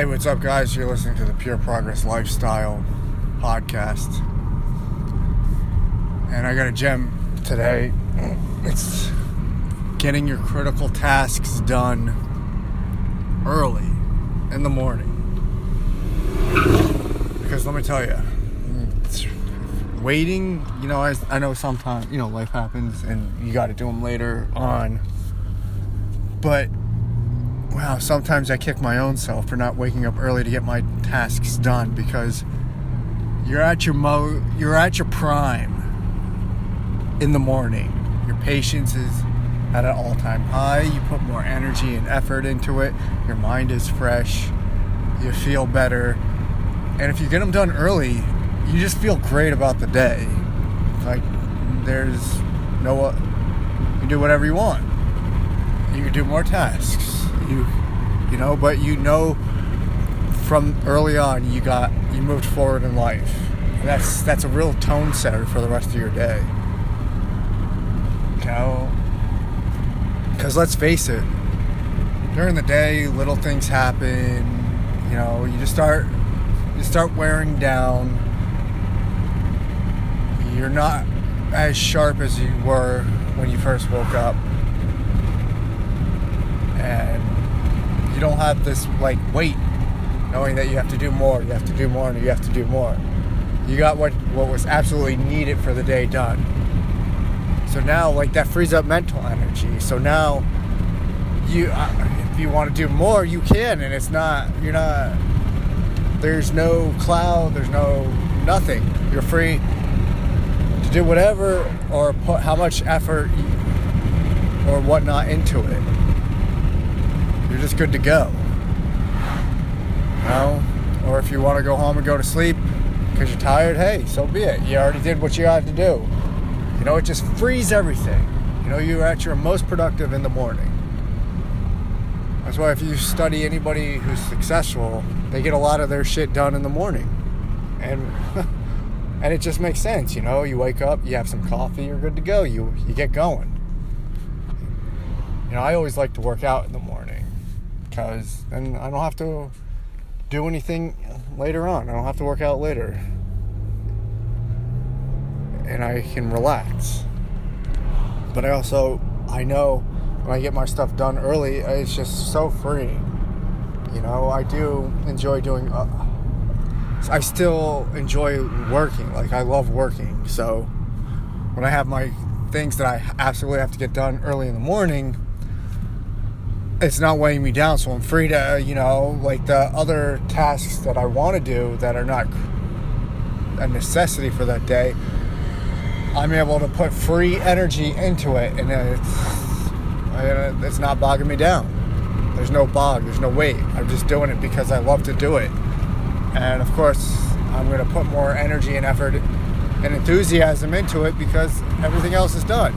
Hey, what's up, guys? You're listening to the Pure Progress Lifestyle podcast. And I got a gem today. It's getting your critical tasks done early in the morning. Because let me tell you, waiting, you know, I, I know sometimes, you know, life happens and you got to do them later on. But wow, sometimes I kick my own self for not waking up early to get my tasks done because you're at your mo you're at your prime in the morning. Your patience is at an all-time high. You put more energy and effort into it. Your mind is fresh. You feel better. And if you get them done early, you just feel great about the day. Like there's no you do whatever you want. You can do more tasks. You you know, but you know from early on you got you moved forward in life. And that's that's a real tone setter for the rest of your day. You know, because let's face it, during the day, little things happen. You know, you just start you start wearing down. You're not as sharp as you were when you first woke up, and you don't have this like weight, knowing that you have to do more, you have to do more, and you have to do more. You got what what was absolutely needed for the day done. So now, like that frees up mental energy. So now, you uh, if you want to do more, you can, and it's not you're not. There's no cloud. There's no nothing. You're free to do whatever or put how much effort or whatnot into it. You're just good to go. You know? Or if you want to go home and go to sleep because you're tired, hey, so be it. You already did what you had to do. You know, it just frees everything. You know, you're at your most productive in the morning. That's why if you study anybody who's successful, they get a lot of their shit done in the morning. And and it just makes sense, you know, you wake up, you have some coffee, you're good to go. You you get going. You know, I always like to work out in the morning cuz then I don't have to do anything later on. I don't have to work out later. And I can relax. But I also I know when I get my stuff done early, it's just so free. You know, I do enjoy doing. Uh, I still enjoy working. Like I love working. So when I have my things that I absolutely have to get done early in the morning, it's not weighing me down. So I'm free to, uh, you know, like the other tasks that I want to do that are not a necessity for that day. I'm able to put free energy into it, and it's uh, it's not bogging me down. There's no bog, there's no weight. I'm just doing it because I love to do it. And of course, I'm going to put more energy and effort and enthusiasm into it because everything else is done.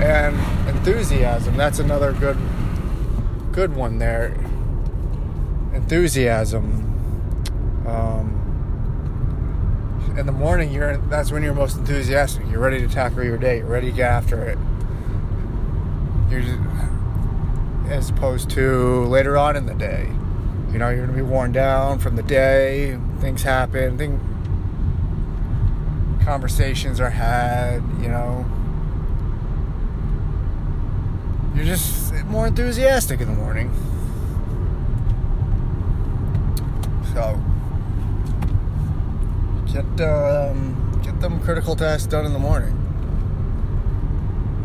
And enthusiasm, that's another good good one there. Enthusiasm. Um, in the morning, you're that's when you're most enthusiastic. You're ready to tackle your day. You're ready to get after it. You're just, as opposed to later on in the day. You know, you're gonna be worn down from the day. Things happen. Thing, conversations are had. You know, you're just more enthusiastic in the morning. So get um, get them critical tasks done in the morning.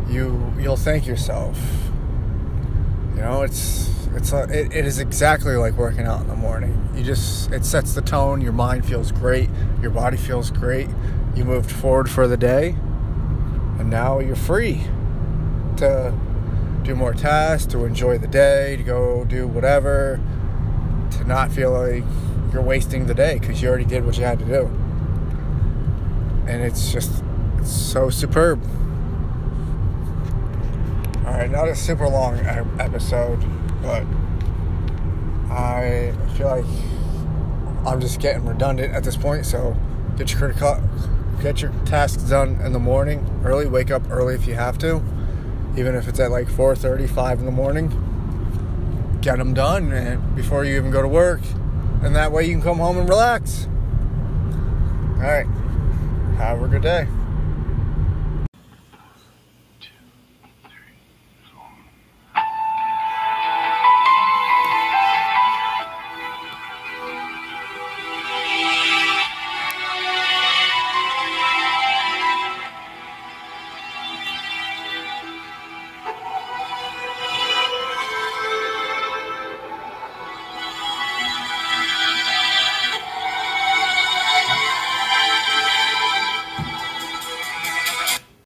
You you'll thank yourself. You know, it's it's a, it, it is exactly like working out in the morning. You just it sets the tone. Your mind feels great. Your body feels great. You moved forward for the day, and now you're free to do more tasks, to enjoy the day, to go do whatever, to not feel like you're wasting the day because you already did what you had to do. And it's just it's so superb. All right, not a super long episode, but I feel like I'm just getting redundant at this point. So get your get your tasks done in the morning early. Wake up early if you have to, even if it's at like 4:30, 5 in the morning. get them done and before you even go to work. And that way you can come home and relax. All right. Have a good day.